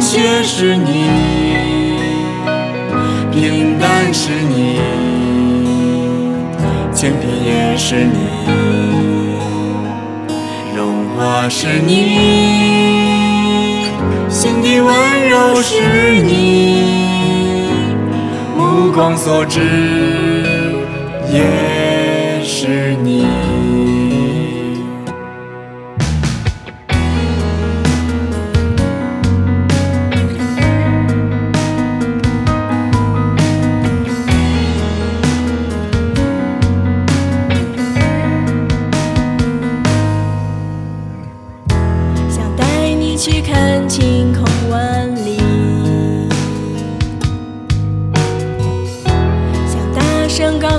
雪是你，平淡是你，千篇也是你，融化是你，心底温柔是你，目光所至也是你。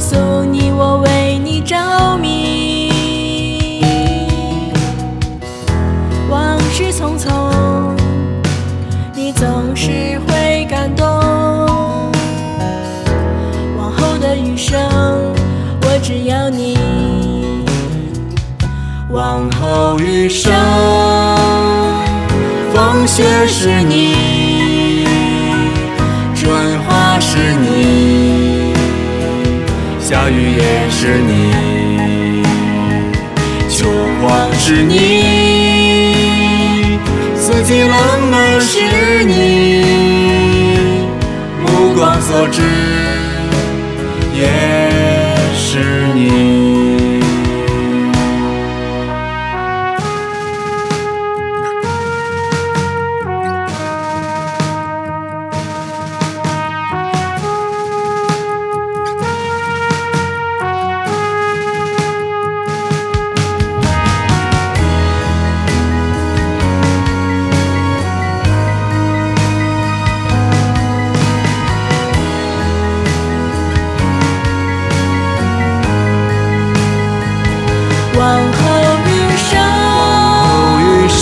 诉你我为你着迷。往事匆匆，你总是会感动。往后的余生，我只要你。往后余生，风雪是你，下雨也是你，秋黄是你，四季冷暖是你，目光所至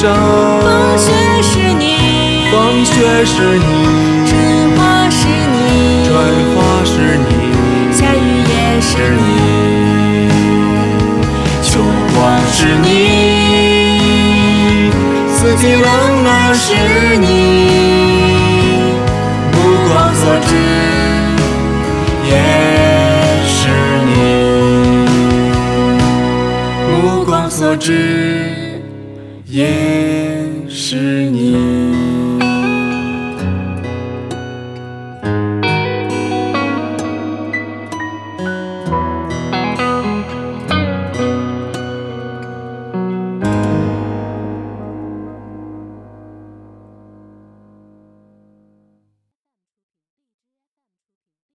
风雪是你，风雪是你，春花是你，春花是你，夏雨也是是你，秋黄是你，四季冷暖是你，目光所至也是你，目光所至。